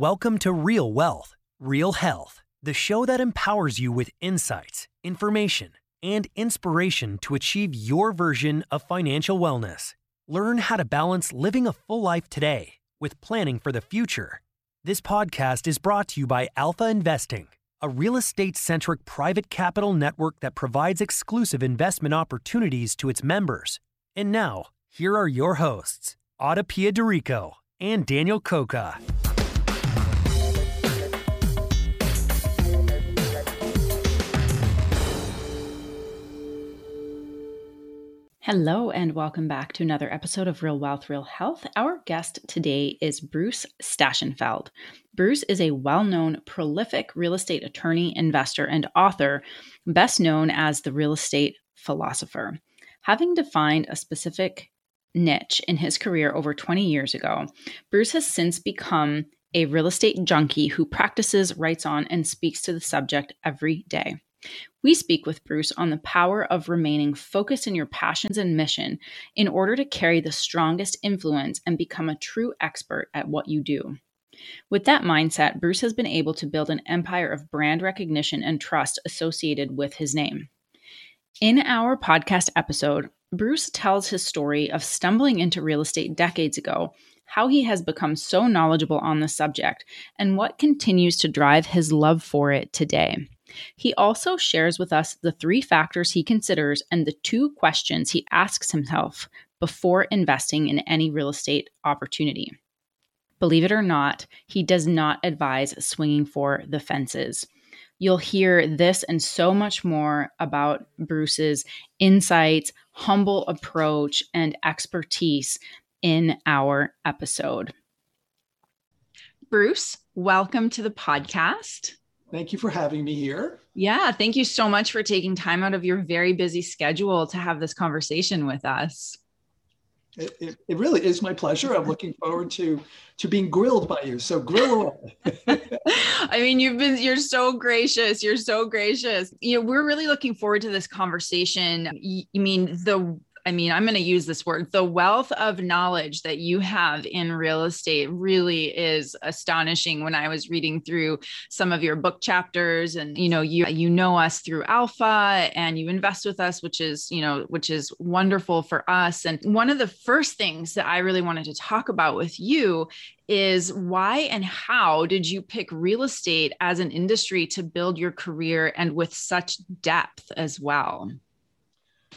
Welcome to Real Wealth, Real Health, the show that empowers you with insights, information, and inspiration to achieve your version of financial wellness. Learn how to balance living a full life today with planning for the future. This podcast is brought to you by Alpha Investing, a real estate centric private capital network that provides exclusive investment opportunities to its members. And now, here are your hosts, Ada Pia d'Errico and Daniel Coca. Hello, and welcome back to another episode of Real Wealth, Real Health. Our guest today is Bruce Stachenfeld. Bruce is a well known, prolific real estate attorney, investor, and author, best known as the real estate philosopher. Having defined a specific niche in his career over 20 years ago, Bruce has since become a real estate junkie who practices, writes on, and speaks to the subject every day. We speak with Bruce on the power of remaining focused in your passions and mission in order to carry the strongest influence and become a true expert at what you do. With that mindset, Bruce has been able to build an empire of brand recognition and trust associated with his name. In our podcast episode, Bruce tells his story of stumbling into real estate decades ago, how he has become so knowledgeable on the subject, and what continues to drive his love for it today. He also shares with us the three factors he considers and the two questions he asks himself before investing in any real estate opportunity. Believe it or not, he does not advise swinging for the fences. You'll hear this and so much more about Bruce's insights, humble approach, and expertise in our episode. Bruce, welcome to the podcast. Thank you for having me here. Yeah, thank you so much for taking time out of your very busy schedule to have this conversation with us. It, it, it really is my pleasure. I'm looking forward to to being grilled by you. So grill away. I mean, you've been you're so gracious. You're so gracious. You know, we're really looking forward to this conversation. I mean, the I mean, I'm going to use this word. The wealth of knowledge that you have in real estate really is astonishing. When I was reading through some of your book chapters, and you know, you you know us through Alpha, and you invest with us, which is you know, which is wonderful for us. And one of the first things that I really wanted to talk about with you is why and how did you pick real estate as an industry to build your career and with such depth as well?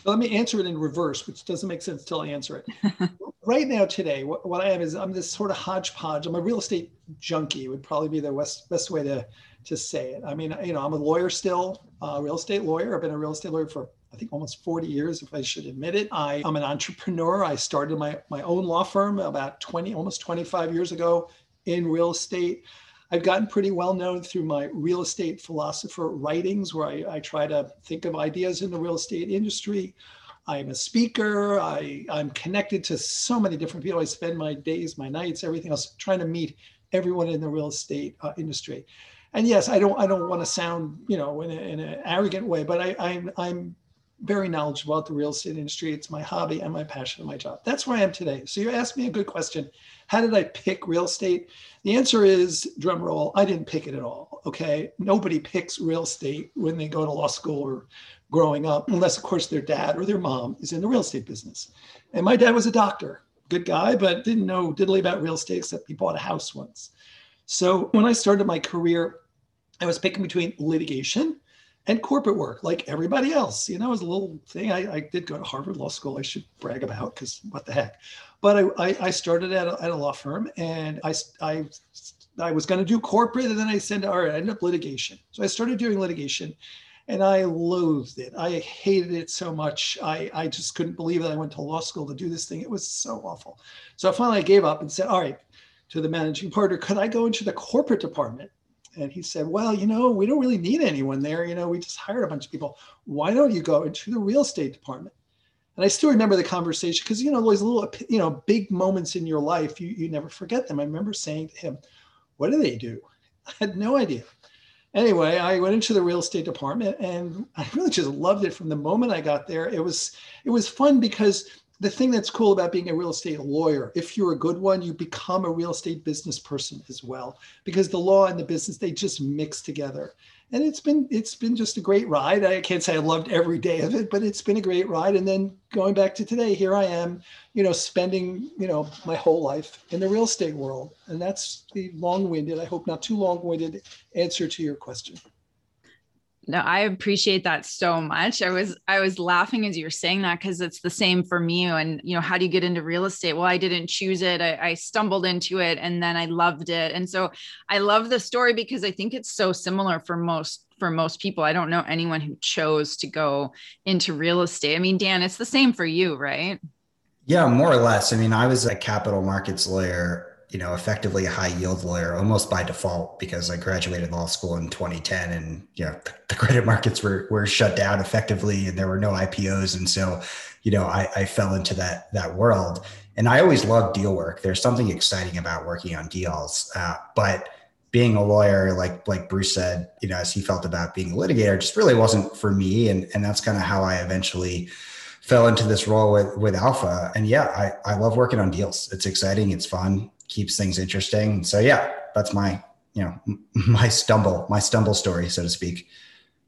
Let me answer it in reverse, which doesn't make sense until I answer it. right now, today, what, what, I am is I'm this sort of hodgepodge. I'm a real estate junkie. Would probably be the best best way to to say it. I mean, you know, I'm a lawyer still, a real estate lawyer. I've been a real estate lawyer for I think almost 40 years, if I should admit it. I, am an entrepreneur. I started my my own law firm about 20, almost 25 years ago in real estate. I've gotten pretty well known through my real estate philosopher writings, where I, I try to think of ideas in the real estate industry. I'm a speaker. I, I'm connected to so many different people. I spend my days, my nights, everything else trying to meet everyone in the real estate uh, industry. And yes, I don't I don't want to sound you know in, a, in an arrogant way, but I, I'm I'm very knowledgeable about the real estate industry. It's my hobby and my passion and my job. That's where I am today. So you asked me a good question. How did I pick real estate? The answer is drum roll. I didn't pick it at all. Okay. Nobody picks real estate when they go to law school or growing up, unless of course their dad or their mom is in the real estate business. And my dad was a doctor, good guy, but didn't know diddly about real estate except he bought a house once. So when I started my career, I was picking between litigation and corporate work like everybody else. You know, it was a little thing. I, I did go to Harvard Law School. I should brag about because what the heck. But I, I, I started at a, at a, law firm and I, I, I was going to do corporate and then I said, all right, I ended up litigation. So I started doing litigation and I loathed it. I hated it so much. I, I just couldn't believe that I went to law school to do this thing. It was so awful. So I finally I gave up and said, all right, to the managing partner, could I go into the corporate department? And he said, well, you know, we don't really need anyone there. You know, we just hired a bunch of people. Why don't you go into the real estate department? And I still remember the conversation because, you know, those little, you know, big moments in your life, you, you never forget them. I remember saying to him, what do they do? I had no idea. Anyway, I went into the real estate department and I really just loved it from the moment I got there. It was it was fun because the thing that's cool about being a real estate lawyer, if you're a good one, you become a real estate business person as well, because the law and the business they just mix together. And it's been it's been just a great ride. I can't say I loved every day of it, but it's been a great ride. And then going back to today, here I am, you know, spending you know my whole life in the real estate world, and that's the long-winded, I hope not too long-winded answer to your question no i appreciate that so much. I was i was laughing as you were saying that because it's the same for me and you know how do you get into real estate? Well i didn't choose it. I, I, stumbled into it and then i loved it. And so i love the story because i think it's so similar for most for most people. I don't know anyone who chose to go into real estate. I mean dan it's the same for you right? Yeah more or less. I mean i was a capital markets lawyer you know, effectively a high yield lawyer almost by default because I graduated law school in 2010 and, you know, the credit markets were, were shut down effectively and there were no IPOs. And so, you know, I, I fell into that, that world and I always loved deal work. There's something exciting about working on deals. Uh, but being a lawyer, like, like Bruce said, you know, as he felt about being a litigator just really wasn't for me. And, and that's kind of how I eventually, fell into this role with with Alpha. And yeah, I, I love working on deals. It's exciting. It's fun keeps things interesting. So yeah, that's my, you know, my stumble, my stumble story, so to speak.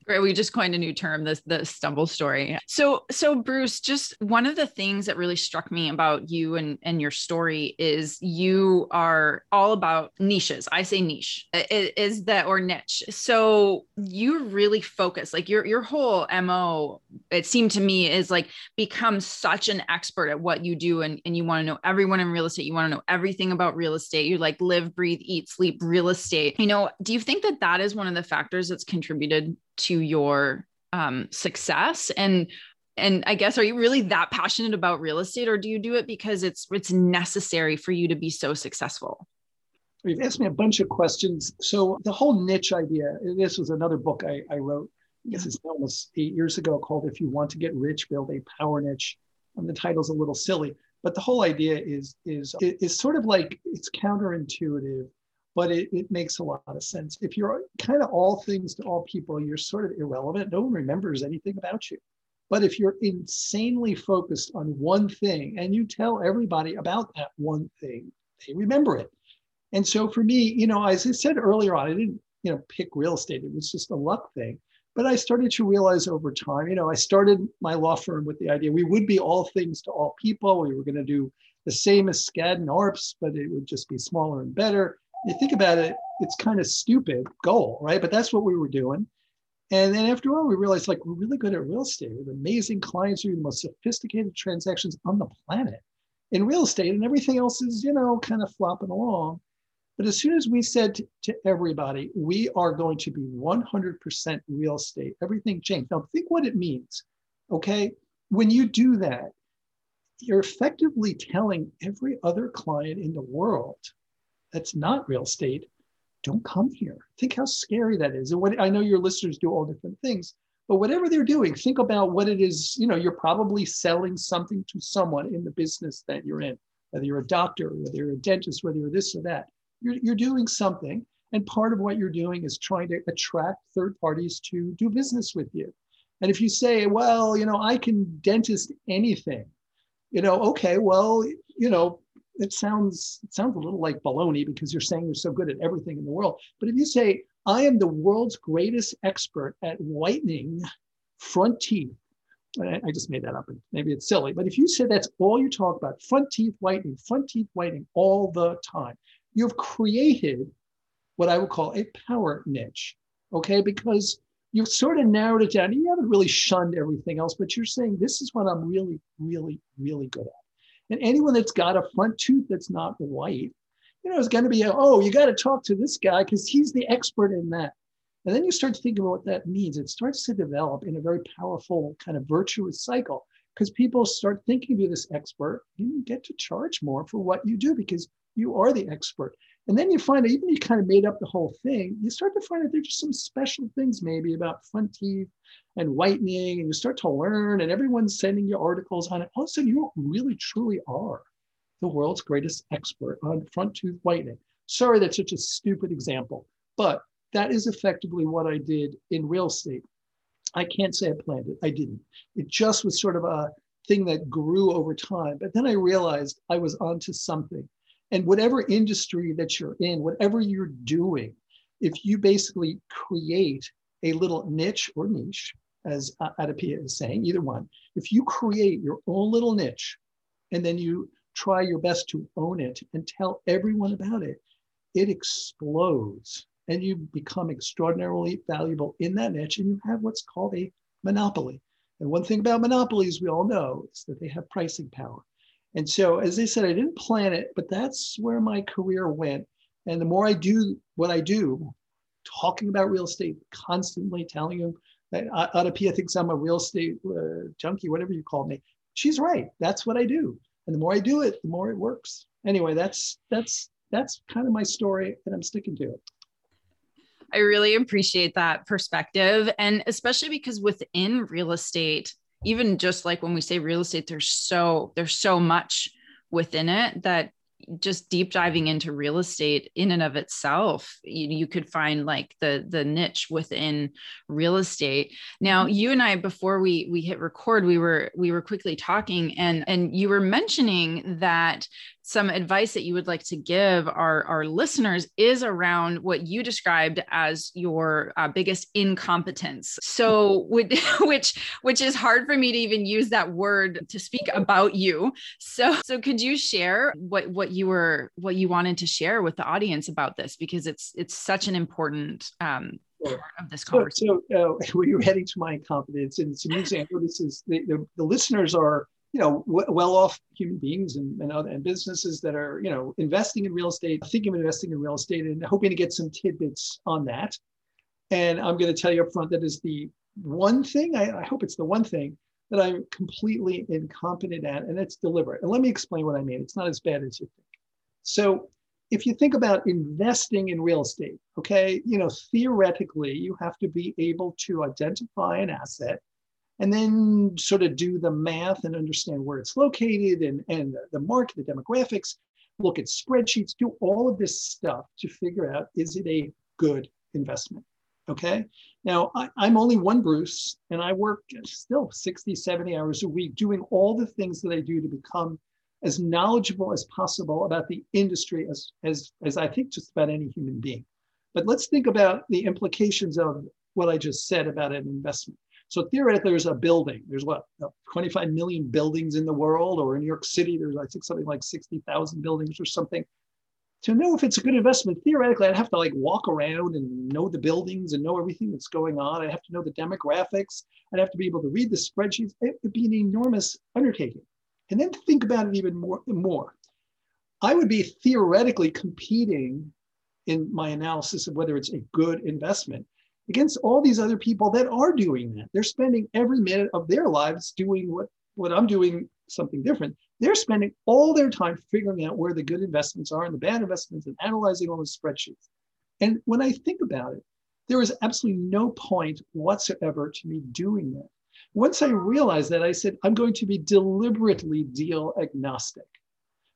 Great. We just coined a new term, this the stumble story. So, so Bruce, just one of the things that really struck me about you and, and your story is you are all about niches. I say niche is that or niche. So you really focus like your your whole MO, it seemed to me, is like become such an expert at what you do and, and you want to know everyone in real estate. You want to know everything about real estate. You like live, breathe, eat, sleep real estate. You know, do you think that that is one of the factors that's contributed to your um, success. And and i guess are you really that passionate about real estate or do you do it because it's it's necessary for you to be so successful? You've asked me a bunch of questions. So the whole niche idea this was another book i, I wrote. I guess it's almost eight years ago called if you want to get rich build a power niche. And the title's a little silly but the whole idea is is is sort of like it's counterintuitive but it, it makes a lot of sense. If you're kind of all things to all people, you're sort of irrelevant. No one remembers anything about you. But if you're insanely focused on one thing and you tell everybody about that one thing, they remember it. And so for me, you know, as I said earlier on, I didn't, you know, pick real estate. It was just a luck thing. But I started to realize over time, you know, I started my law firm with the idea we would be all things to all people. We were going to do the same as Skadden Arps, but it would just be smaller and better you think about it, it's kind of stupid goal, right? But that's what we were doing. And then after a while, we realized like we're really good at real estate. We have amazing clients who do the most sophisticated transactions on the planet in real estate, and everything else is, you know, kind of flopping along. But as soon as we said to, to everybody, we are going to be 100% real estate, everything changed. Now, think what it means. Okay. When you do that, you're effectively telling every other client in the world that's not real estate, don't come here. Think how scary that is. And what I know your listeners do all different things, but whatever they're doing, think about what it is. You know, you're probably selling something to someone in the business that you're in, whether you're a doctor, whether you're a dentist, whether you're this or that. You're, you're doing something. And part of what you're doing is trying to attract third parties to do business with you. And if you say, well, you know, I can dentist anything, you know, okay, well, you know, it sounds it sounds a little like baloney because you're saying you're so good at everything in the world. But if you say, I am the world's greatest expert at whitening front teeth, I just made that up and maybe it's silly, but if you say that's all you talk about, front teeth whitening, front teeth whitening all the time, you've created what I would call a power niche. Okay, because you've sort of narrowed it down. You haven't really shunned everything else, but you're saying this is what I'm really, really, really good at. And anyone that's got a front tooth that's not white, you know, is going to be, oh, you got to talk to this guy because he's the expert in that. And then you start to think about what that means. It starts to develop in a very powerful kind of virtuous cycle because people start thinking of you this expert. You get to charge more for what you do because you are the expert. And then you find that even you kind of made up the whole thing, you start to find that there's just some special things maybe about front teeth and whitening, and you start to learn, and everyone's sending you articles on it. All of a sudden, you really truly are the world's greatest expert on front tooth whitening. Sorry, that's such a stupid example, but that is effectively what I did in real estate. I can't say I planned it. I didn't. It just was sort of a thing that grew over time. But then I realized I was onto something. And whatever industry that you're in, whatever you're doing, if you basically create a little niche or niche, as Adapia is saying, either one, if you create your own little niche and then you try your best to own it and tell everyone about it, it explodes and you become extraordinarily valuable in that niche and you have what's called a monopoly. And one thing about monopolies we all know is that they have pricing power. And so, as I said, I didn't plan it, but that's where my career went. And the more I do what I do, talking about real estate, constantly telling you that Adapia thinks I'm a real estate uh, junkie, whatever you call me. She's right. That's what I do. And the more I do it, the more it works. Anyway, that's that's that's kind of my story, and I'm sticking to it. I really appreciate that perspective. And especially because within real estate, even just like when we say real estate, there's so there's so much within it that just deep diving into real estate in and of itself you, you could find like the the niche within real estate now mm-hmm. you and i before we we hit record we were we were quickly talking and and you were mentioning that some advice that you would like to give our, our listeners is around what you described as your uh, biggest incompetence. So, which which is hard for me to even use that word to speak about you. So, so could you share what what you were what you wanted to share with the audience about this because it's it's such an important um, part of this conversation. So, so uh, were you heading to my incompetence? And it's amusing. This is the, the, the listeners are you know, w- well-off human beings and, and, other, and businesses that are, you know, investing in real estate, thinking of investing in real estate and hoping to get some tidbits on that. And I'm going to tell you up front that is the one thing, I, I hope it's the one thing that I'm completely incompetent at, and it's deliberate. And let me explain what I mean. It's not as bad as you think. So if you think about investing in real estate, okay, you know, theoretically, you have to be able to identify an asset and then sort of do the math and understand where it's located and, and the market, the demographics, look at spreadsheets, do all of this stuff to figure out is it a good investment? Okay. Now, I, am only one Bruce, and I work still 60, 70 hours a week doing all the things that I do to become as knowledgeable as possible about the industry as, as, as I think just about any human being. But let's think about the implications of what I just said about an investment. So theoretically, there's a building. There's what uh, 25 million buildings in the world, or in New York City, there's I think something like 60,000 buildings or something. To know if it's a good investment, theoretically, I'd have to like walk around and know the buildings and know everything that's going on. I'd have to know the demographics. I'd have to be able to read the spreadsheets. It would be an enormous undertaking. And then think about it even more. more. I would be theoretically competing in my analysis of whether it's a good investment against all these other people that are doing that. They're spending every minute of their lives doing what, what I'm doing, something different. They're spending all their time figuring out where the good investments are and the bad investments and analyzing all the spreadsheets. And when I think about it, there is absolutely no point whatsoever to me doing that. Once I realized that, I said, I'm going to be deliberately deal agnostic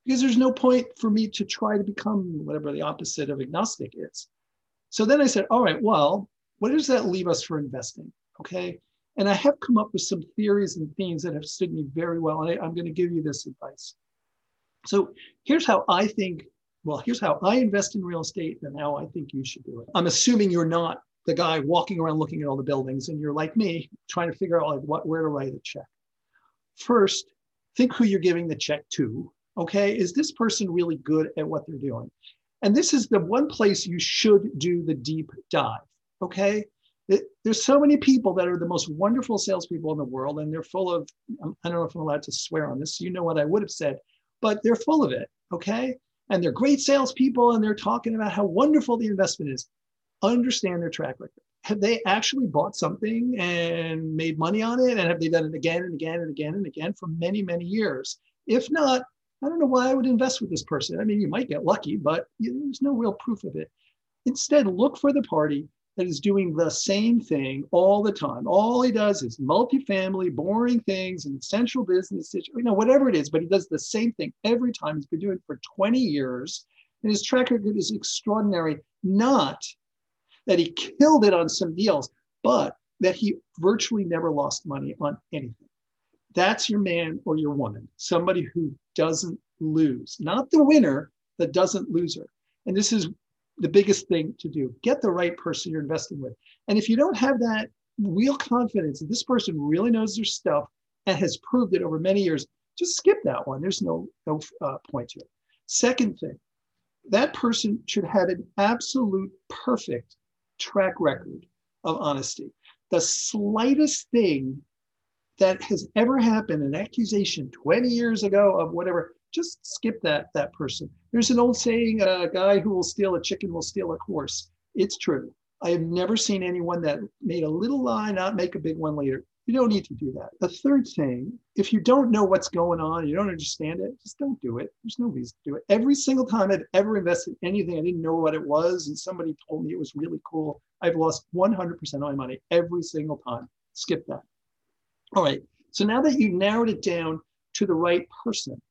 because there's no point for me to try to become whatever the opposite of agnostic is. So then I said, all right, well, what does that leave us for investing? Okay. And I have come up with some theories and themes that have stood me very well. And I, I'm going to give you this advice. So here's how I think, well, here's how I invest in real estate and how I think you should do it. I'm assuming you're not the guy walking around looking at all the buildings and you're like me, trying to figure out like what, where to write a check. First, think who you're giving the check to. Okay. Is this person really good at what they're doing? And this is the one place you should do the deep dive. Okay. There's so many people that are the most wonderful salespeople in the world, and they're full of, um, I don't know if I'm allowed to swear on this. You know what I would have said, but they're full of it. Okay. And they're great salespeople, and they're talking about how wonderful the investment is. Understand their track record. Have they actually bought something and made money on it? And have they done it again and again and again and again for many, many years? If not, I don't know why I would invest with this person. I mean, you might get lucky, but there's no real proof of it. Instead, look for the party that is doing the same thing all the time. All he does is multifamily, boring things, and central business, you know, whatever it is, but he does the same thing every time. He's been doing it for 20 years. And his track record is extraordinary. Not that he killed it on some deals, but that he virtually never lost money on anything. That's your man or your woman, somebody who doesn't lose, not the winner, the doesn't loser. And this is the biggest thing to do. Get the right person you're investing with. And if you don't have that real confidence that this person really knows their stuff and has proved it over many years, just skip that one. There's no, no uh, point to it. Second thing, that person should have an absolute perfect track record of honesty. The slightest thing that has ever happened, an accusation 20 years ago of whatever, just skip that that person. There's an old saying, uh, a guy who will steal a chicken will steal a horse. It's true. I have never seen anyone that made a little lie not make a big one later. You don't need to do that. The third thing, if you don't know what's going on, you don't understand it, just don't do it. There's no reason to do it. Every single time I've ever invested in anything, I didn't know what it was, and somebody told me it was really cool. I've lost 100% of my money every single time. Skip that. All right. So now that you've narrowed it down to the right person,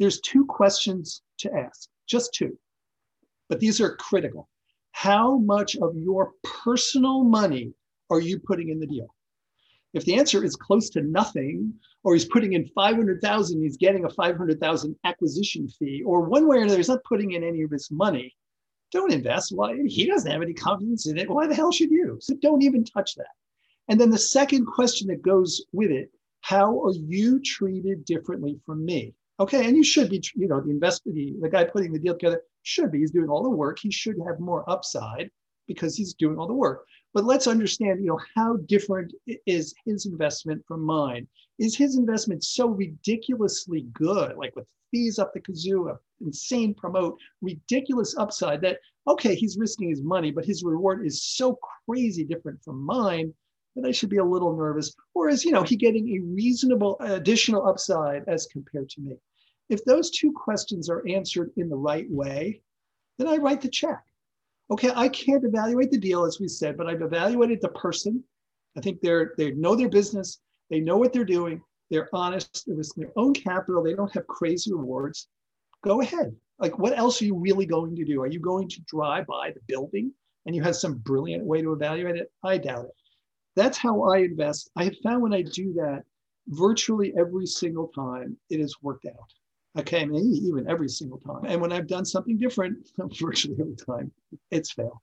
there's two questions to ask, just two, but these are critical. How much of your personal money are you putting in the deal? If the answer is close to nothing, or he's putting in 500,000, he's getting a 500,000 acquisition fee, or one way or another, he's not putting in any of his money, don't invest. Why? He doesn't have any confidence in it. Why the hell should you? So don't even touch that. And then the second question that goes with it, how are you treated differently from me? Okay, and you should be, you know, the investor, the, the guy putting the deal together should be. He's doing all the work. He should have more upside because he's doing all the work. But let's understand, you know, how different is his investment from mine? Is his investment so ridiculously good, like with fees up the kazoo, insane promote, ridiculous upside that, okay, he's risking his money, but his reward is so crazy different from mine that I should be a little nervous. Or is, you know, he getting a reasonable additional upside as compared to me? If those two questions are answered in the right way, then I write the check. Okay, I can't evaluate the deal, as we said, but I've evaluated the person. I think they're they know their business, they know what they're doing, they're honest, they're risking their own capital, they don't have crazy rewards. Go ahead. Like, what else are you really going to do? Are you going to drive by the building and you have some brilliant way to evaluate it? I doubt it. That's how I invest. I have found when I do that, virtually every single time it has worked out. I mean, even every single time. And when I've done something different, virtually every time, it's failed.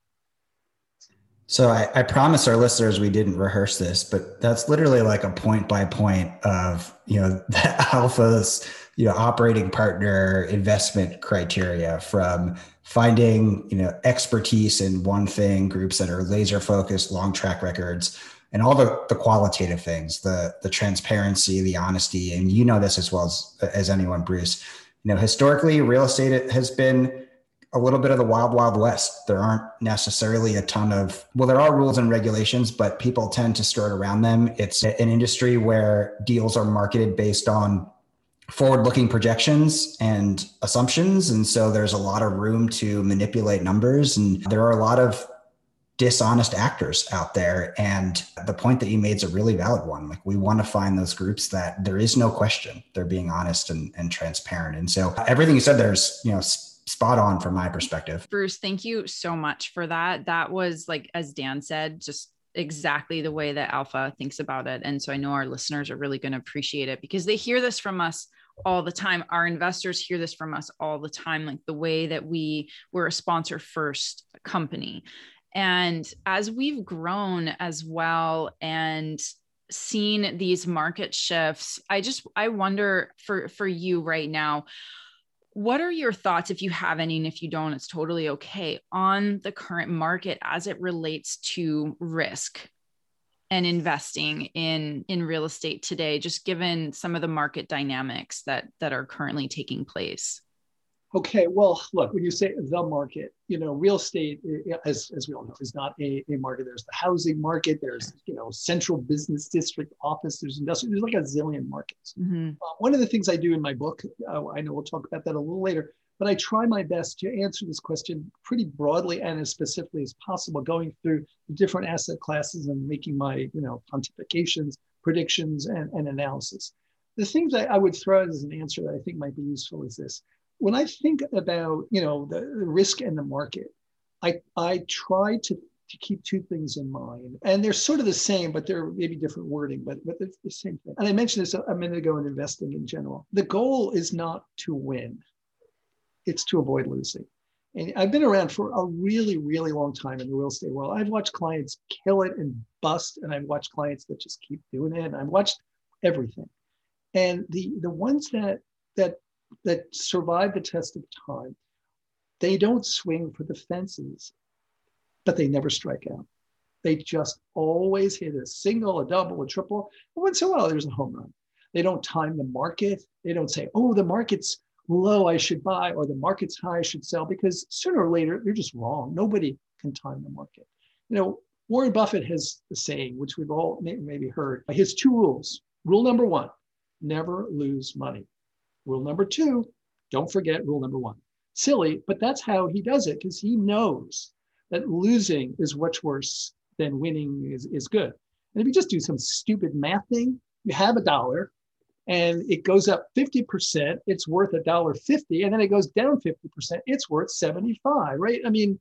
So I, I promise our listeners we didn't rehearse this, but that's literally like a point by point of you know the alpha's you know operating partner investment criteria from finding you know expertise in one thing, groups that are laser focused, long track records, and all the, the qualitative things, the the transparency, the honesty, and you know this as well as, as anyone, Bruce. You know, historically, real estate has been a little bit of the wild, wild west. There aren't necessarily a ton of, well, there are rules and regulations, but people tend to skirt around them. It's an industry where deals are marketed based on forward looking projections and assumptions. And so there's a lot of room to manipulate numbers. And there are a lot of dishonest actors out there. And the point that you made is a really valid one. Like we want to find those groups that there is no question they're being honest and, and transparent. And so everything you said there's, you know, spot on from my perspective. Bruce, thank you so much for that. That was like, as Dan said, just exactly the way that Alpha thinks about it. And so I know our listeners are really going to appreciate it because they hear this from us all the time. Our investors hear this from us all the time, like the way that we were a sponsor first company. And as we've grown as well and seen these market shifts, I just I wonder for for you right now, what are your thoughts if you have any and if you don't it's totally okay on the current market as it relates to risk and investing in in real estate today just given some of the market dynamics that that are currently taking place Okay, well, look, when you say the market, you know, real estate, as, as we all know, is not a, a market. There's the housing market, there's, you know, central business district office, there's industrial, there's like a zillion markets. Mm-hmm. Uh, one of the things I do in my book, uh, I know we'll talk about that a little later, but I try my best to answer this question pretty broadly and as specifically as possible, going through the different asset classes and making my, you know, pontifications, predictions, and, and analysis. The things I, I would throw as an answer that I think might be useful is this when I think about you know the, the risk and the market, I I try to to keep two things in mind, and they're sort of the same, but they're maybe different wording, but but it's the same thing. And I mentioned this a minute ago in investing in general. The goal is not to win; it's to avoid losing. And I've been around for a really, really long time in the real estate world. I've watched clients kill it and bust, and I've watched clients that just keep doing it. And I've watched everything. And the the ones that that that survive the test of time, they don't swing for the fences, but they never strike out. They just always hit a single, a double, a triple. And once in a while, there's a home run. They don't time the market. They don't say, oh, the market's low, I should buy, or the market's high, I should sell, because sooner or later, they're just wrong. Nobody can time the market. You know, Warren Buffett has the saying, which we've all maybe heard. His two rules. Rule number one never lose money. Rule number two, don't forget rule number one. Silly, but that's how he does it because he knows that losing is much worse than winning is, is good. And if you just do some stupid math thing, you have a dollar and it goes up 50%, it's worth a dollar 50, and then it goes down 50%, it's worth 75, right? I mean,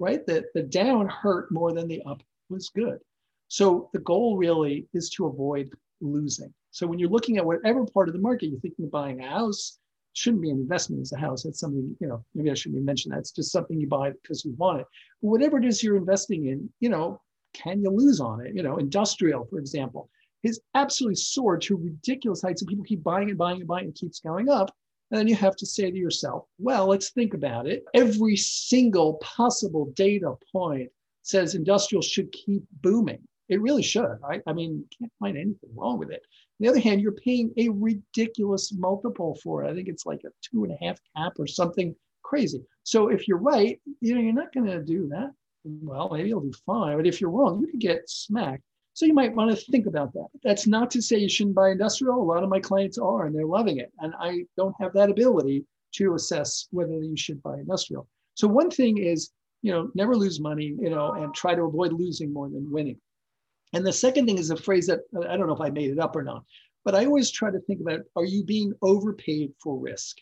right? The, the down hurt more than the up was good. So the goal really is to avoid losing. So when you're looking at whatever part of the market you're thinking of buying a house, shouldn't be an investment as a house. That's something, you know, maybe I shouldn't mention that. It's just something you buy because you want it. But whatever it is you're investing in, you know, can you lose on it? You know, industrial, for example, is absolutely soared to ridiculous heights and people keep buying and buying and buying and keeps going up. And then you have to say to yourself, well, let's think about it. Every single possible data point says industrial should keep booming. It really should. I, I mean, can't find anything wrong with it. On the other hand, you're paying a ridiculous multiple for it. I think it's like a two and a half cap or something crazy. So if you're right, you know, you're not going to do that. Well, maybe you'll do fine. But if you're wrong, you could get smacked. So you might want to think about that. That's not to say you shouldn't buy industrial. A lot of my clients are, and they're loving it. And I don't have that ability to assess whether you should buy industrial. So one thing is, you know, never lose money, you know, and try to avoid losing more than winning. And the second thing is a phrase that uh, I don't know if I made it up or not, but I always try to think about are you being overpaid for risk?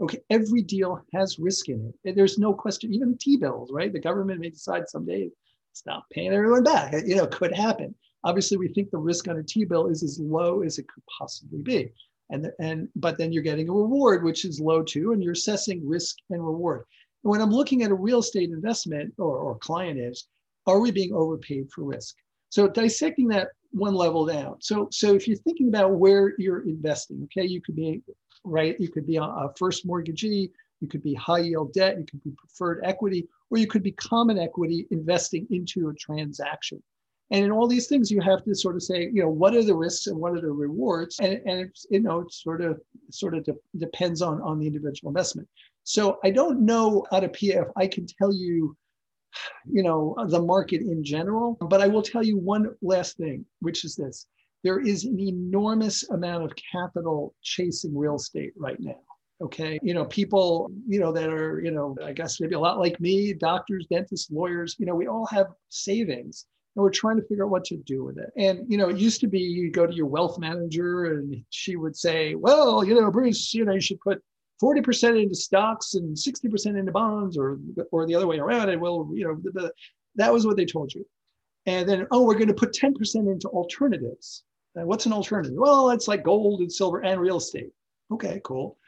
Okay, every deal has risk in it. There's no question, even T bills, right? The government may decide someday stop paying everyone back. You know, could happen. Obviously, we think the risk on a T bill is as low as it could possibly be. And, and but then you're getting a reward, which is low too, and you're assessing risk and reward. And when I'm looking at a real estate investment or, or client is, are we being overpaid for risk? So dissecting that one level down. So, so if you're thinking about where you're investing, okay, you could be right, you could be a first mortgagee, you could be high yield debt, you could be preferred equity, or you could be common equity investing into a transaction. And in all these things, you have to sort of say, you know, what are the risks and what are the rewards? And, and it's, you know, it sort of sort of de- depends on on the individual investment. So I don't know Adapia if, I can tell you you know, the market in general. But I will tell you one last thing, which is this. There is an enormous amount of capital chasing real estate right now. Okay. You know, people, you know, that are, you know, I guess maybe a lot like me, doctors, dentists, lawyers, you know, we all have savings and we're trying to figure out what to do with it. And, you know, it used to be you go to your wealth manager and she would say, well, you know, Bruce, you know, you should put 40% into stocks and 60% into bonds or or the other way around. And well you know the, the, that was what they told you. And then oh we're going to put 10% into alternatives. And what's an alternative? Well it's like gold and silver and real estate. Okay cool.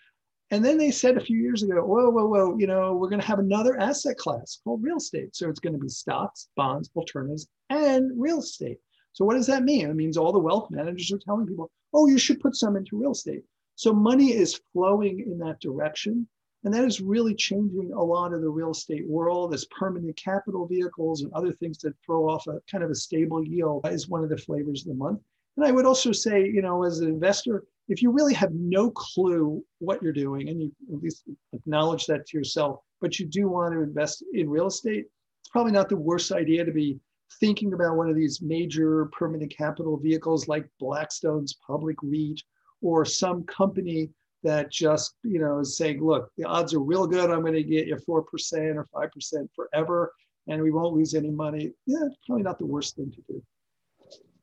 And then they said a few years ago whoa whoa whoa you know we're going to have another asset class called real estate. So it's going to be stocks bonds alternatives and real estate. So what does that mean? It means all the wealth managers are telling people oh you should put some into real estate so money is flowing in that direction. And that is really changing a lot of the real estate world as permanent capital vehicles and other things that throw off a kind of a stable yield is one of the flavors of the month. And I would also say, you know, as an investor, if you really have no clue what you're doing and you at least acknowledge that to yourself, but you do want to invest in real estate, it's probably not the worst idea to be thinking about one of these major permanent capital vehicles like Blackstone's public REIT or some company that just you know is saying, look, the odds are real good. I'm going to get you four percent or five percent forever, and we won't lose any money. Yeah, probably not the worst thing to do.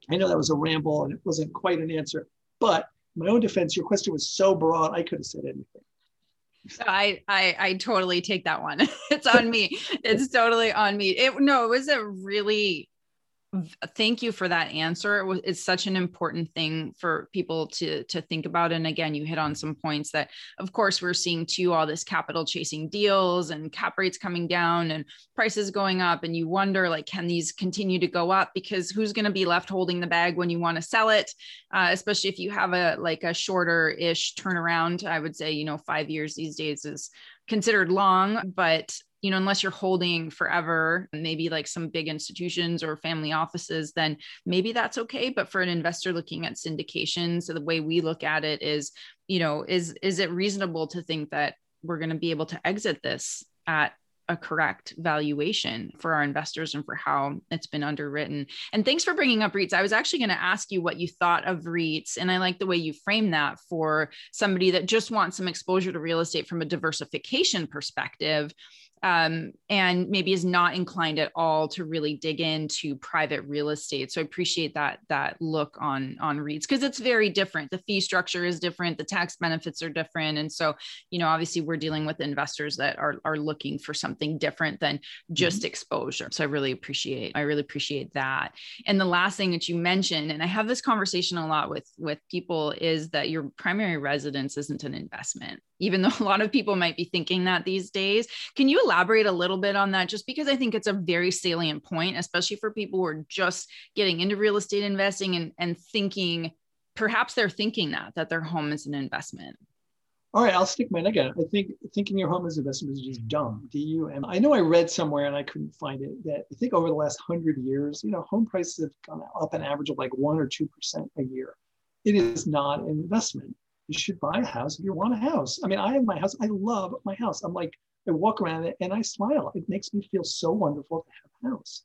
I know that was a ramble and it wasn't quite an answer, but my own defense, your question was so broad, I could have said anything. I, I I totally take that one. it's on me. It's totally on me. It no, it was a really thank you for that answer. It's such an important thing for people to to think about. And again, you hit on some points that, of course, we're seeing too all this capital chasing deals and cap rates coming down and prices going up. And you wonder, like, can these continue to go up? Because who's going to be left holding the bag when you want to sell it? Uh, especially if you have a like a shorter ish turnaround. I would say, you know, five years these days is considered long, but you know, unless you're holding forever, maybe like some big institutions or family offices, then maybe that's okay. But for an investor looking at syndication, so the way we look at it is, you know, is is it reasonable to think that we're going to be able to exit this at a correct valuation for our investors and for how it's been underwritten. And thanks for bringing up REITs. I was actually going to ask you what you thought of REITs. And I like the way you frame that for somebody that just wants some exposure to real estate from a diversification perspective um, and maybe is not inclined at all to really dig into private real estate. So I appreciate that that look on on REITs because it's very different. The fee structure is different, the tax benefits are different, and so you know obviously we're dealing with investors that are are looking for something different than just mm-hmm. exposure. So I really appreciate I really appreciate that. And the last thing that you mentioned, and I have this conversation a lot with with people, is that your primary residence isn't an investment even though a lot of people might be thinking that these days. Can you elaborate a little bit on that? Just because I think it's a very salient point, especially for people who are just getting into real estate investing and, and thinking, perhaps they're thinking that, that their home is an investment. All right, I'll stick mine again. I think thinking your home is an investment is just dumb. Do you? And I know I read somewhere and I couldn't find it that I think over the last hundred years, you know, home prices have gone up an average of like one or two percent a year. It is not an investment you should buy a house if you want a house. I mean, I have my house. I love my house. I'm like, I walk around it and I smile. It makes me feel so wonderful to have a house.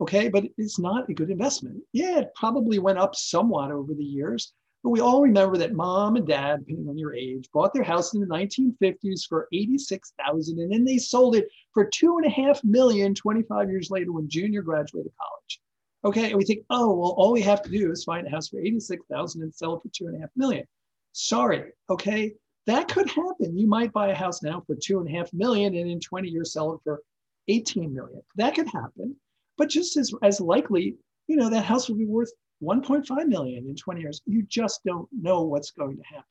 Okay, but it's not a good investment. Yeah, it probably went up somewhat over the years, but we all remember that mom and dad, depending on your age, bought their house in the 1950s for 86,000 and then they sold it for two and a half million 25 years later when junior graduated college. Okay, and we think, oh, well, all we have to do is find a house for 86,000 and sell it for two and a half million. Sorry, okay? That could happen. You might buy a house now for two and a half million and in 20 years sell it for 18 million. That could happen. But just as, as likely, you know, that house will be worth 1.5 million in 20 years. You just don't know what's going to happen.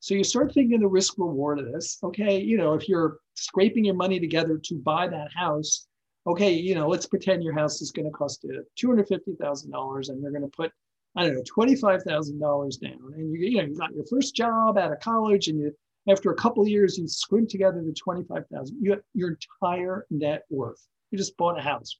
So you start thinking the risk reward of this. Okay, you know, if you're scraping your money together to buy that house, okay, you know, let's pretend your house is going to cost you $250,000 and you're going to put I don't know, twenty-five thousand dollars down, and you, you know you got your first job out of college, and you after a couple years you scrimp together the twenty-five thousand. You have your entire net worth. You just bought a house.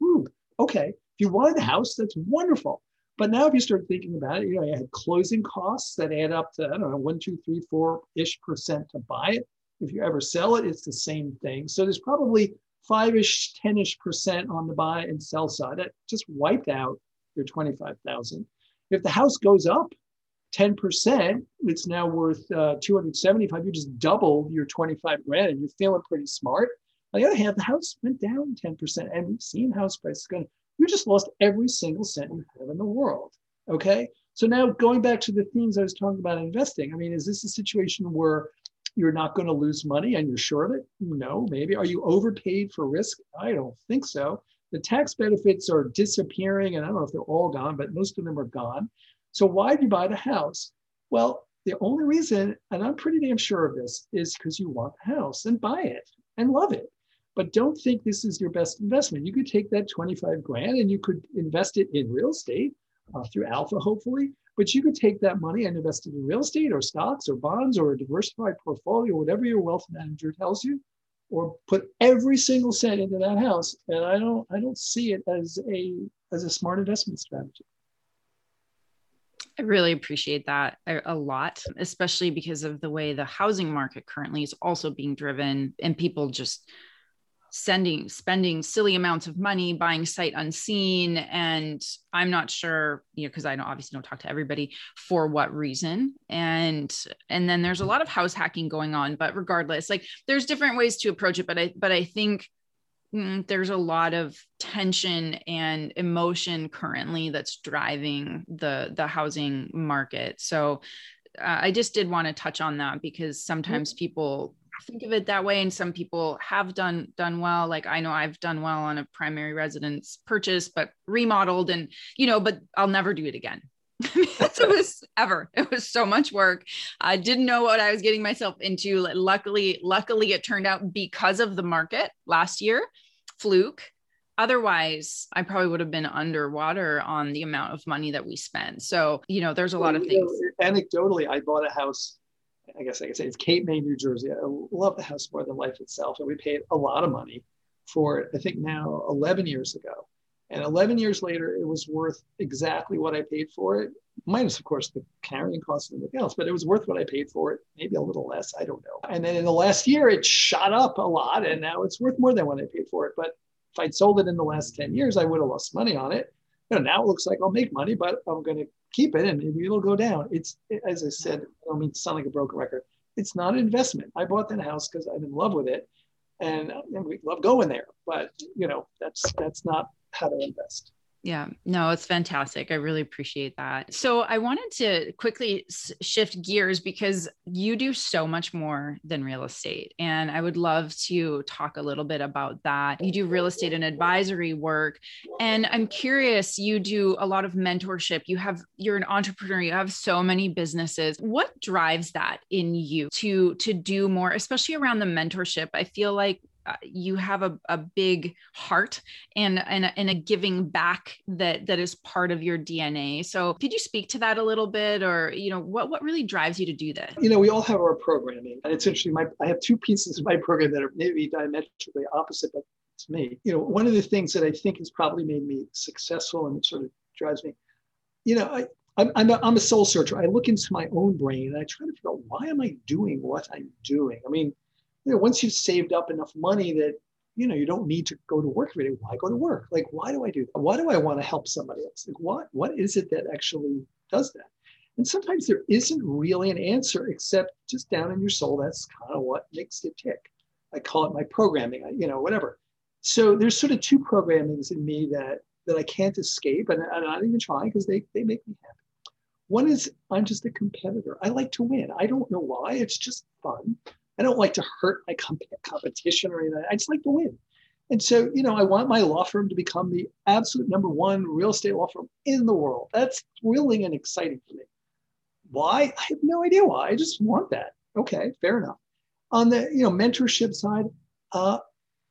Okay. If you wanted a house, that's wonderful. But now if you start thinking about it, you know, you had closing costs that add up to I don't know one, two, three, four ish percent to buy it. If you ever sell it, it's the same thing. So there's probably five-ish, ten-ish percent on the buy and sell side. That just wiped out your twenty-five thousand. If the house goes up 10%, it's now worth uh, 275. You just doubled your 25 grand and you're feeling pretty smart. On the other hand, the house went down 10%, and we've seen house prices going. You just lost every single cent you have in the world. Okay. So now going back to the themes I was talking about investing, I mean, is this a situation where you're not going to lose money and you're sure of it? No, maybe. Are you overpaid for risk? I don't think so. The tax benefits are disappearing, and I don't know if they're all gone, but most of them are gone. So why do you buy the house? Well, the only reason, and I'm pretty damn sure of this, is because you want the house and buy it and love it. But don't think this is your best investment. You could take that 25 grand and you could invest it in real estate uh, through Alpha, hopefully. But you could take that money and invest it in real estate or stocks or bonds or a diversified portfolio, whatever your wealth manager tells you, or put every single cent into that house. And I don't I don't see it as a as a smart investment strategy. I really appreciate that a lot, especially because of the way the housing market currently is also being driven and people just sending spending silly amounts of money buying sight unseen and i'm not sure you know because i don't obviously don't talk to everybody for what reason. And and then there's a lot of house hacking going on but regardless like there's different ways to approach it but i but i think mm, there's a lot of tension and emotion currently that's driving the the housing market. So uh, i just did want to touch on that because sometimes people think of it that way and some people have done done well. Like i know i've done well on a primary residence purchase but remodeled and you know but i'll never do it again. It was ever. It was so much work. I didn't know what i was getting myself into. Luckily luckily it turned out because of the market last year fluke. Otherwise i probably would have been underwater on the amount of money that we spent so you know there's a lot of things. anecdotally i bought a house I guess I can say it's Cape May, New Jersey. I love the house more than life itself. And we paid a lot of money for it, I think now 11 years ago. And 11 years later, it was worth exactly what I paid for it, minus, of course, the carrying costs and everything else, but it was worth what I paid for it, maybe a little less, I don't know. And then in the last year, it shot up a lot, and now it's worth more than what I paid for it. But if I'd sold it in the last 10 years, I would have lost money on it. You know, now it looks like I'll make money, but I'm going to keep it and it'll go down. It's, as I said, I don't mean to sound like a broken record. It's not an investment. I bought that house because I'm in love with it and, and we love going there. But, you know, that's, that's not how to invest. Yeah, no, it's fantastic. I really appreciate that. So, I wanted to quickly shift gears because you do so much more than real estate. And I would love to talk a little bit about that. You do real estate and advisory work. And I'm curious, you do a lot of mentorship. You have, you're an entrepreneur, you have so many businesses. What drives that in you to, to do more, especially around the mentorship? I feel like uh, you have a, a big heart and, and and a giving back that that is part of your DNA. So could you speak to that a little bit, or you know what what really drives you to do this? You know, we all have our programming, and it's interesting. My I have two pieces of my program that are maybe diametrically opposite, but it's me. You know, one of the things that I think has probably made me successful and sort of drives me. You know, I, I'm, I'm a soul searcher. I look into my own brain and I try to figure out why am I doing what I'm doing. I mean, you know, once you've saved up enough money that you know you don't need to go to work every day, why go to work? Like, why do I do that? Why do I want to help somebody else? Like, what what is it that actually does that? And sometimes there isn't really an answer except just down in your soul. That's kind of what makes it tick. I call it my programming, you know, whatever. So there's sort of two programmings in me that that I can't escape, and I'm not even trying because they they make me happy. One is I'm just a competitor. I like to win. I don't know why. It's just fun. I don't like to hurt my comp- competition or anything. I just like to win. And so, you know, I want my law firm to become the absolute number one real estate law firm in the world. That's thrilling and exciting for me. Why? I have no idea why. I just want that. Okay, fair enough. On the you know mentorship side, uh,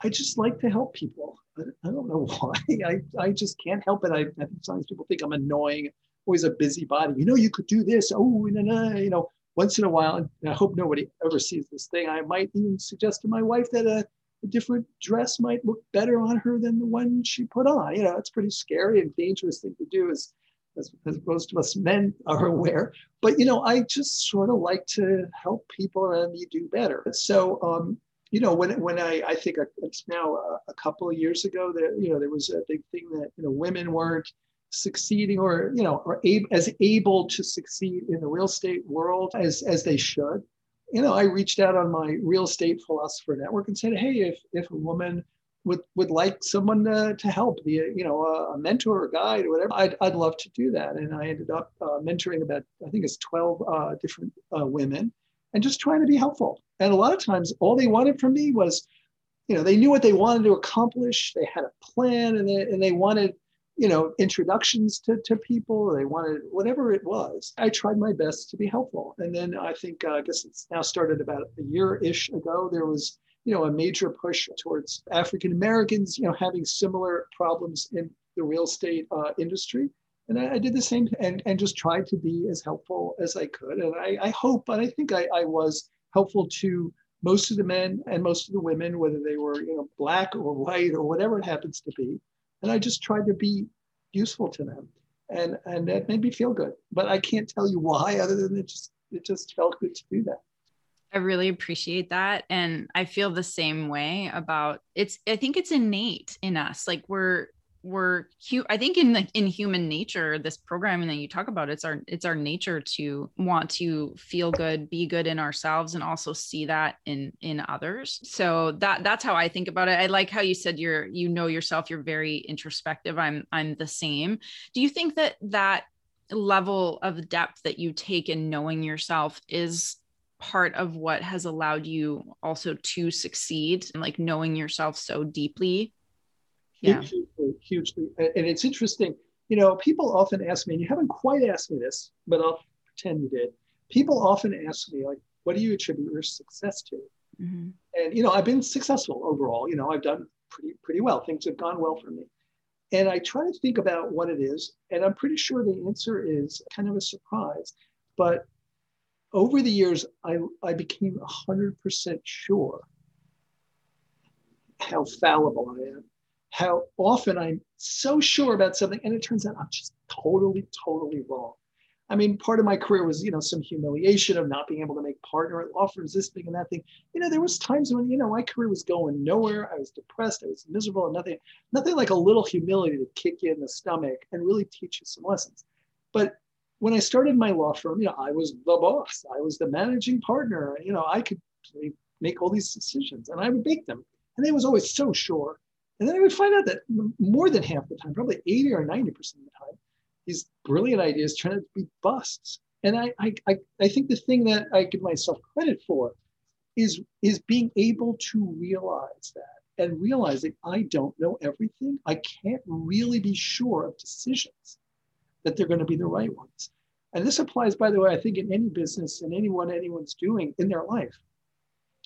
I just like to help people. I, don't know why. I, I just can't help it. I, sometimes people think I'm annoying, always a busybody. You know, you could do this. Oh, you know once in a while, and I hope nobody ever sees this thing, I might even suggest to my wife that a, a different dress might look better on her than the one she put on. You know, it's pretty scary and dangerous thing to do as, as, as most of us men are aware. But, you know, I just sort of like to help people around me do better. So, um, you know, when when I I think it's now a, a couple of years ago that you know there was a big thing that you know women weren't succeeding or you know are able, as able to succeed in the real estate world as as they should. You know i reached out on my real estate philosopher network and said hey if if a woman would would like someone to, to help be a, you know a, a mentor or guide or whatever I'd, I'd love to do that. And i ended up uh, mentoring about i think it's 12 uh, different uh, women and just trying to be helpful. And a lot of times all they wanted from me was you know they knew what they wanted to accomplish they had a plan and they, and they wanted you know, introductions to, to people. They wanted whatever it was. I tried my best to be helpful. And then I think, uh, I guess it's now started about a year ish ago. There was, you know, a major push towards African Americans, you know, having similar problems in the real estate uh, industry. And I, I, did the same and, and just tried to be as helpful as I could. And I, I hope, and I think I, I was helpful to most of the men and most of the women, whether they were, you know, black or white or whatever it happens to be and I just tried to be useful to them. and and that made me feel good. But I can't tell you why, other than it just it just felt good to do that. I really appreciate that. And I feel the same way about it's, I think it's innate in us. Like we're, we're I think in the in human nature, this programming that you talk about, it's our it's our nature to want to feel good, be good in ourselves, and also see that in in others. So that that's how I think about it. I like how you said you're you know yourself, you're very introspective. I'm I'm the same. Do you think that that level of depth that you take in knowing yourself is part of what has allowed you also to succeed and like knowing yourself so deeply yeah. Hugely, hugely and it's interesting you know people often ask me and you haven't quite asked me this but i'll pretend you did. People often ask me like what do you attribute your success to? Mm-hmm. and you know i've been successful overall you know i've done pretty pretty well. Things have gone well for me. And i try to think about what it is and i'm pretty sure the answer is kind of a surprise but over the years, I, I became 100% sure how fallible I am, how often I'm so sure about something, and it turns out I'm just totally, totally wrong. I mean, part of my career was, you know, some humiliation of not being able to make partner offers, this thing and that thing. You know, there was times when, you know, my career was going nowhere. I was depressed. I was miserable, and nothing, nothing like a little humility to kick you in the stomach and really teach you some lessons. But when I started my law firm, you know, I was the boss. I was the managing partner. You know, I could make all these decisions and I would make them. And I was always so sure. And then I would find out that more than half the time, probably 80 or 90% of the time, these brilliant ideas turn out to be busts. And I, I, I, I think the thing that I give myself credit for is, is being able to realize that and realizing I don't know everything. I can't really be sure of decisions that they're going to be the right ones. And this applies, by the way, I think in any business and anyone anyone's doing in their life,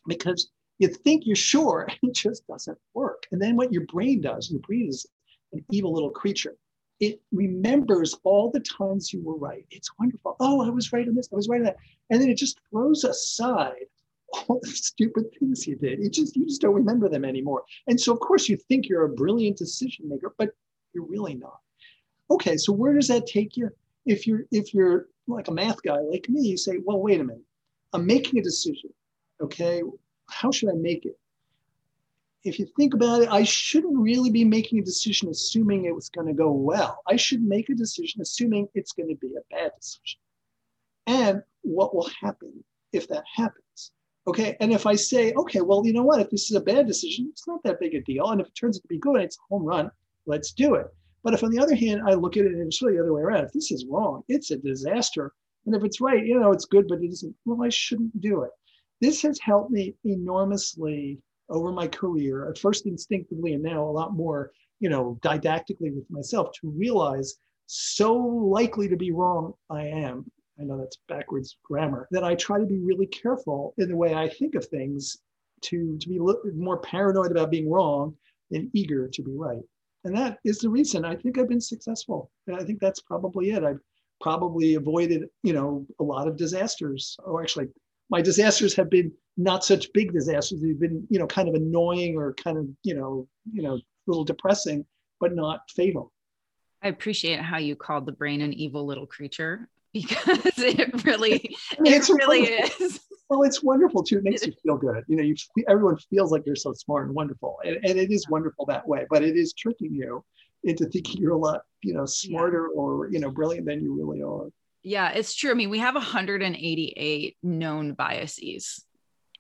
because you think you're sure, it just doesn't work. And then what your brain does, your brain is an evil little creature. It remembers all the times you were right. It's wonderful. Oh, I was right on this. I was right on that. And then it just throws aside all the stupid things you did. It just you just don't remember them anymore. And so of course you think you're a brilliant decision maker, but you're really not. Okay, so where does that take you? If you're if you're like a math guy like me, you say, well, wait a minute, I'm making a decision. Okay, how should I make it? If you think about it, I shouldn't really be making a decision assuming it was going to go well. I should make a decision assuming it's going to be a bad decision. And what will happen if that happens? Okay. And if I say, okay, well, you know what? If this is a bad decision, it's not that big a deal. And if it turns out to be good, it's a home run, let's do it. But if on the other hand, I look at it and it's really the other way around, if this is wrong, it's a disaster. And if it's right, you know, it's good, but it isn't, well, I shouldn't do it. This has helped me enormously over my career, at first instinctively and now a lot more, you know, didactically with myself to realize so likely to be wrong I am. I know that's backwards grammar, that I try to be really careful in the way I think of things to, to be more paranoid about being wrong and eager to be right and that is the reason I think I've been successful. And I think that's probably it. I've probably avoided, you know, a lot of disasters. Or actually, my disasters have been not such big disasters. They've been, you know, kind of annoying or kind of, you know, you know, a little depressing, but not fatal. I appreciate how you called the brain an evil little creature because it really, it really is well, it's wonderful too. It makes you feel good. You know, you everyone feels like you're so smart and wonderful, and, and it is wonderful that way. But it is tricking you into thinking you're a lot, you know, smarter yeah. or you know, brilliant than you really are. Yeah, it's true. I mean, we have 188 known biases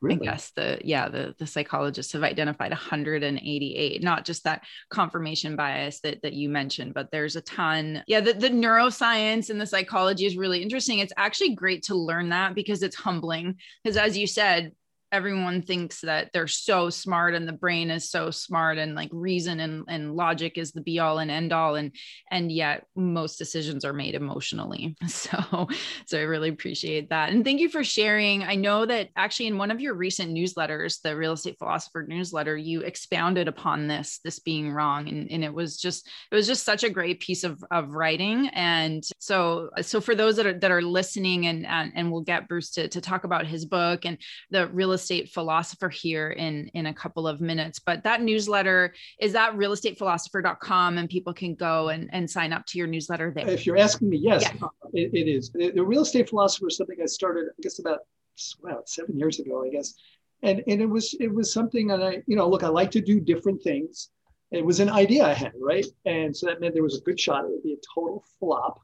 Really? I guess the yeah the the psychologists have identified 188, not just that confirmation bias that that you mentioned, but there's a ton. Yeah, the, the neuroscience and the psychology is really interesting. It's actually great to learn that because it's humbling. Because as you said, everyone thinks that they're so smart and the brain is so smart and like reason and, and logic is the be all and end all and and yet most decisions are made emotionally. So so i really appreciate that. And thank you for sharing. I know that actually in one of your recent newsletters the real estate philosopher newsletter you expounded upon this this being wrong and, and it was just it was just such a great piece of, of writing. And so so for those that are that are listening and and, and we'll get bruce to, to talk about his book and the real estate estate philosopher here in in a couple of minutes but that newsletter is that realestatephilosopher.com and people can go and, and sign up to your newsletter there. If you're asking me yes yeah. Uh, it, it is. The, the, real estate philosopher is something i started i guess about well, seven years ago i guess. And and it was it was something that i you know look i like to do different things. It was an idea i had right? And so that meant there was a good shot it would be a total flop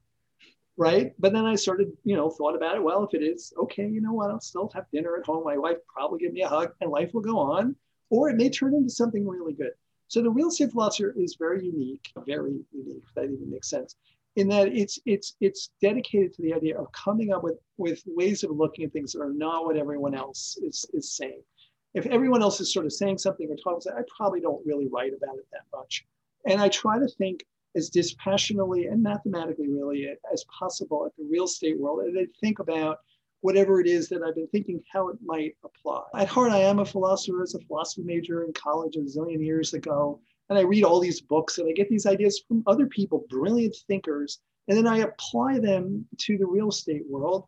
right? But then I started, you know, thought about it. Well, if it is okay, you know what? I'll still have dinner at home. My wife probably give me a hug, and life will go on. Or it may turn into something really good. So the real estate philosopher is very unique, very unique. If that even makes sense, in that it's it's it's dedicated to the idea of coming up with with ways of looking at things that are not what everyone else is is saying. If everyone else is sort of saying something or talking, I probably don't really write about it that much. And I try to think as dispassionately and mathematically really as possible at the real estate world and then think about whatever it is that I've been thinking how it might apply. At heart, I am a philosopher as a philosophy major in college a zillion years ago. And I read all these books and I get these ideas from other people, brilliant thinkers, and then I apply them to the real estate world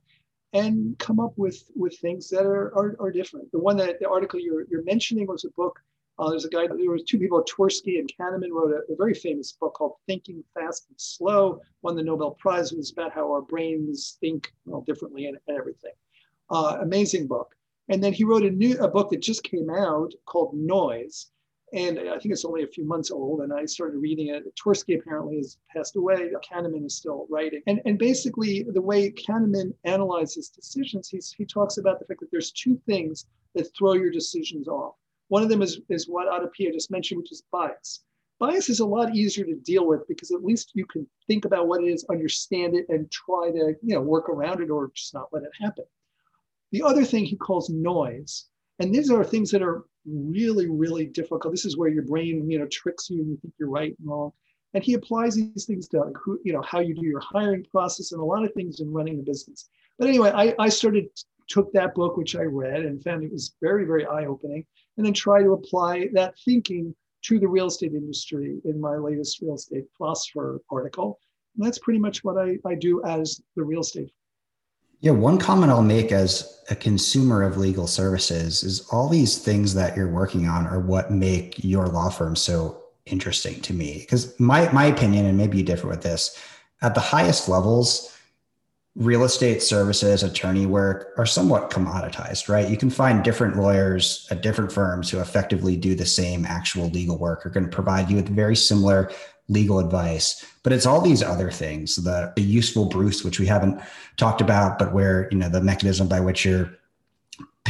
and come up with, with things that are, are, are different. The one that the article you're, you're mentioning was a book uh, there's a guy, there was two people, Tversky and Kahneman wrote a, a, very famous book called Thinking Fast and Slow, won the Nobel Prize. It was about how our brains think well, differently and, and everything. Uh, amazing book. And then he wrote a new a book that just came out called Noise. And I think it's only a few months old. And I started reading it. Tversky apparently has passed away. Kahneman is still writing. And, and basically, the way Kahneman analyzes decisions, he's, he talks about the fact that there's two things that throw your decisions off. One of them is, is what Adapia just mentioned, which is bias. Bias is a lot easier to deal with because at least you can think about what it is, understand it, and try to you know work around it or just not let it happen. The other thing he calls noise, and these are things that are really, really difficult. This is where your brain, you know, tricks you and you think you're right and wrong. And he applies these things to like who, you know, how you do your hiring process and a lot of things in running the business. But anyway, I, I started took that book, which I read and found it was very, very eye-opening and then try to apply that thinking to the real estate industry in my latest real estate philosopher article. And that's pretty much what I, I do as the real estate. Yeah, one comment I'll make as a consumer of legal services is all these things that you're working on are what make your law firm so interesting to me. Because my my opinion, and maybe you differ with this, at the highest levels, real estate services, attorney work are somewhat commoditized, right? You can find different lawyers at different firms who effectively do the same actual legal work, are going to provide you with very similar legal advice. But it's all these other things, the, the useful Bruce, which we haven't talked about, but where, you know, the mechanism by which you're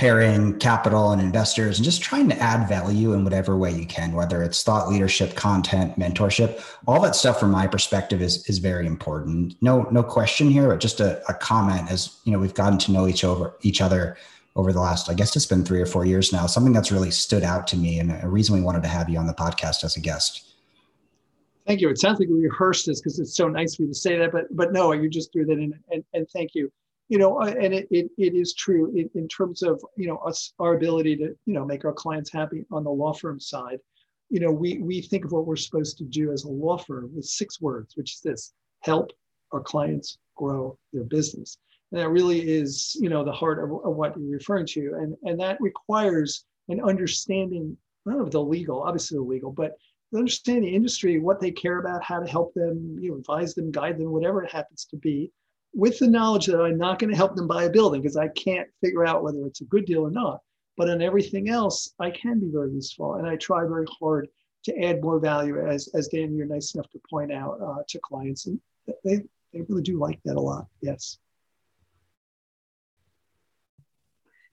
pairing capital and investors and just trying to add value in whatever way you can whether it's thought leadership content mentorship all that stuff from my perspective is is very important. No no question here but just a, a comment as you know we've gotten to know each over each other over the last i guess it's been three or four years now something that's really stood out to me and a reason we wanted to have you on the podcast as a guest. Thank you. It sounds like we rehearsed this because it's so nice for you to say that but but no you just threw that in and, and thank you you know, uh, and it, it, it is true in, in terms of, you know, us, our ability to, you know, make our clients happy on the law firm side. You know, we, we think of what we're supposed to do as a law firm with six words, which is this, help our clients grow their business. And that really is, you know, the heart of, of what you're referring to. And, and that requires an understanding, not of the legal, obviously the legal, but understand the industry, what they care about, how to help them, you know, advise them, guide them, whatever it happens to be with the knowledge that I'm not going to help them buy a building because I can't figure out whether it's a good deal or not. But on everything else, I can be very useful. And I try very hard to add more value, as, as Dan, you're nice enough to point out uh, to clients. And they, they really do like that a lot. Yes.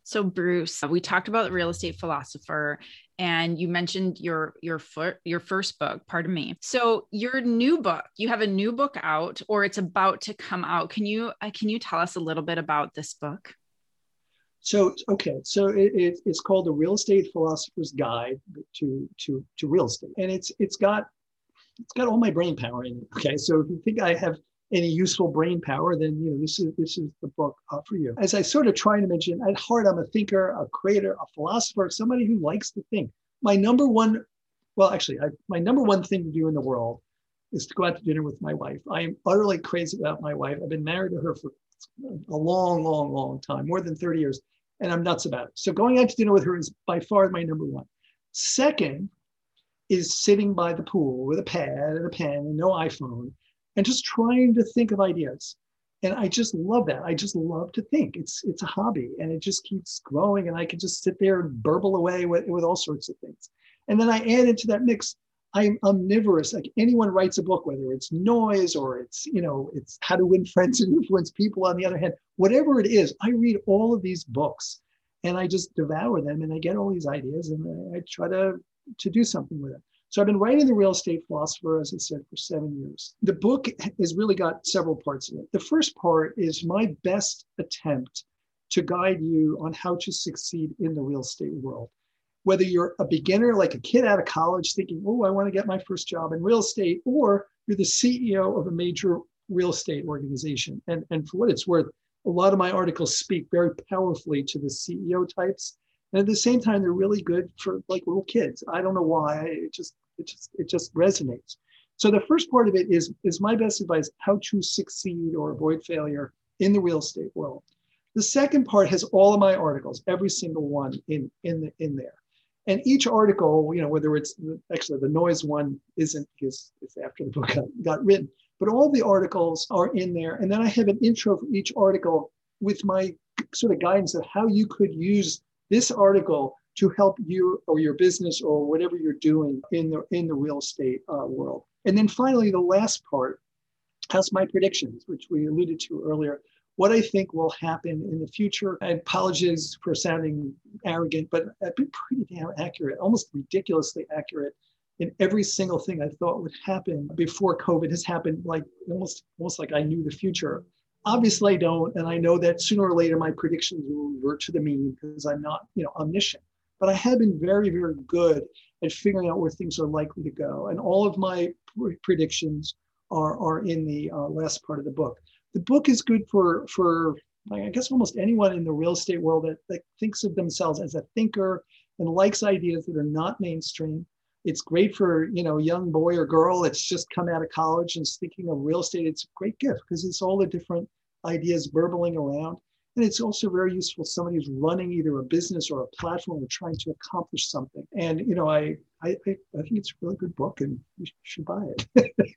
So Bruce, we talked about the real estate philosopher and you mentioned your your foot your first book, pardon me. So your new book, you have a new book out or it's about to come out. Can you uh, can you tell us a little bit about this book? So okay, so it, it, it's called the Real Estate Philosopher's Guide to to to Real Estate, and it's it's got it's got all my brain power in it. Okay, so if you think I have any useful brain power, then you know this is this is the book uh, for you. As I sort of try to mention, at heart, I'm a thinker, a creator, a philosopher, somebody who likes to think. My number one, well, actually, I, my number one thing to do in the world is to go out to dinner with my wife. I am utterly crazy about my wife. I've been married to her for a long, long, long time, more than 30 years. and I'm nuts about it. So going out to dinner with her is by far my number one. Second is sitting by the pool with a pad and a pen and no iPhone and just trying to think of ideas. And I just love that. I just love to think. It's it's a hobby and it just keeps growing and I can just sit there and burble away with, with all sorts of things. And then I add into that mix I'm omnivorous. Like anyone writes a book, whether it's noise or it's, you know, it's how to win friends and influence people. On the other hand, whatever it is, I read all of these books and I just devour them and I get all these ideas and I try to, to do something with it. So I've been writing The Real Estate Philosopher, as I said, for seven years. The book has really got several parts in it. The first part is my best attempt to guide you on how to succeed in the real estate world whether you're a beginner, like a kid out of college thinking, oh, I want to get my first job in real estate, or you're the CEO of a major real estate organization. And, and for what it's worth, a lot of my articles speak very powerfully to the CEO types. And at the same time, they're really good for like little kids. I don't know why. It just it just it just resonates. So the first part of it is is my best advice how to succeed or avoid failure in the real estate world. The second part has all of my articles, every single one in in the, in there. And each article, you know, whether it's actually the noise one isn't because it's after the book got, got written, but all the articles are in there. And then I have an intro for each article with my sort of guidance of how you could use this article to help you or your business or whatever you're doing in the in the real estate uh, world. And then finally, the last part has my predictions, which we alluded to earlier what I think will happen in the future. I apologize for sounding arrogant, but I've been pretty damn accurate, almost ridiculously accurate in every single thing I thought would happen before COVID has happened, like almost almost like I knew the future. Obviously, I don't, and I know that sooner or later my predictions will revert to the mean because I'm not, you know, omniscient. But I have been very, very good at figuring out where things are likely to go, and all of my predictions are are in the uh, last part of the book the book is good for for I guess almost anyone in the real estate world that, that thinks of themselves as a thinker and likes ideas that are not mainstream. It's great for you know young boy or girl that's just come out of college and thinking of real estate. It's a great gift because it's all the different ideas burbling around. And it's also very useful for somebody who's running either a business or a platform or trying to accomplish something. And you know, I I, I think it's a really good book and you should buy it.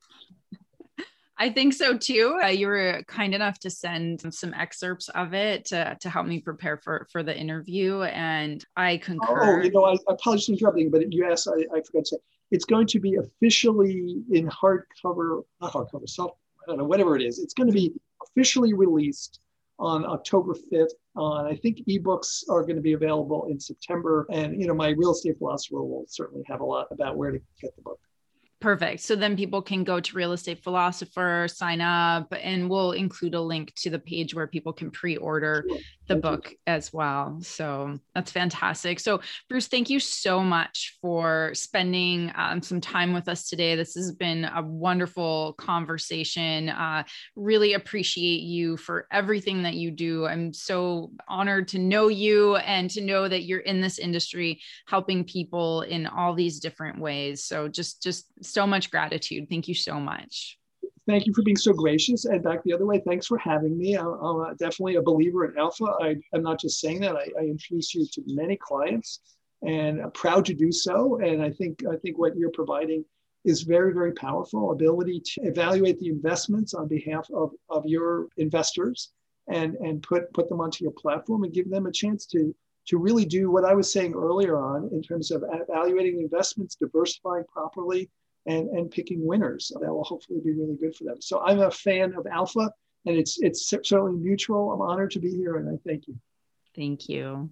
I think so too. Uh, you were kind enough to send some excerpts of it to, to help me prepare for, for the interview, and I concur. Oh, you know, I, I apologize for interrupting, but you asked, I, I forgot to say, it's going to be officially in hardcover, not hardcover, self, I don't know, whatever it is. It's going to be officially released on October 5th. Uh, I think ebooks are going to be available in September. And, you know, my real estate philosopher will certainly have a lot about where to get the book. Perfect. So then people can go to Real Estate Philosopher, sign up, and we'll include a link to the page where people can pre order the book as well. So that's fantastic. So, Bruce, thank you so much for spending um, some time with us today. This has been a wonderful conversation. Uh, really appreciate you for everything that you do. I'm so honored to know you and to know that you're in this industry helping people in all these different ways. So, just, just so much gratitude. Thank you so much thank you for being so gracious. And back the other way, thanks for having me. I'm, I'm definitely a believer in Alpha. I, am not just saying that. I, I introduce you to many clients, and I'm proud to do so. And I think I think what you're providing is very very powerful. Ability to evaluate the investments on behalf of, of your investors, and and put put them onto your platform and give them a chance to to really do what I was saying earlier on in terms of evaluating investments, diversifying properly, and, and picking winners. That will hopefully be really good for them. So I'm a fan of Alpha, and it's it's certainly mutual. I'm honored to be here, and I thank you. Thank you.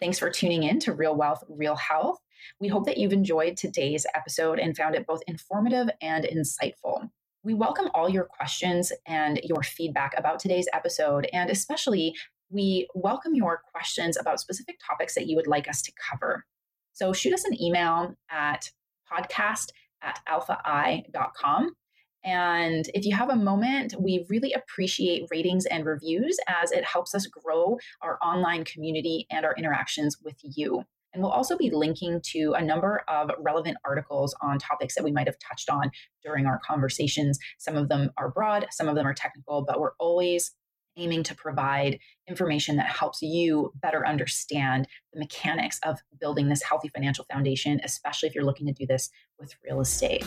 Thanks for tuning in to Real Wealth, Real Health. We hope that you've enjoyed today's episode and found it both informative and insightful. We welcome all your questions and your feedback about today's episode, and especially we welcome your questions about specific topics that you would like us to cover. So shoot us an email at podcast at alphai.com. And if you have a moment, we really appreciate ratings and reviews as it helps us grow our online community and our interactions with you. And we'll also be linking to a number of relevant articles on topics that we might have touched on during our conversations. Some of them are broad, some of them are technical, but we're always aiming to provide information that helps you better understand the mechanics of building this healthy financial foundation, especially if you're looking to do this with real estate.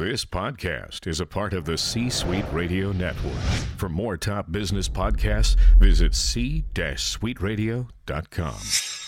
This podcast is a part of the C Suite Radio Network. For more top business podcasts, visit c-suiteradio.com.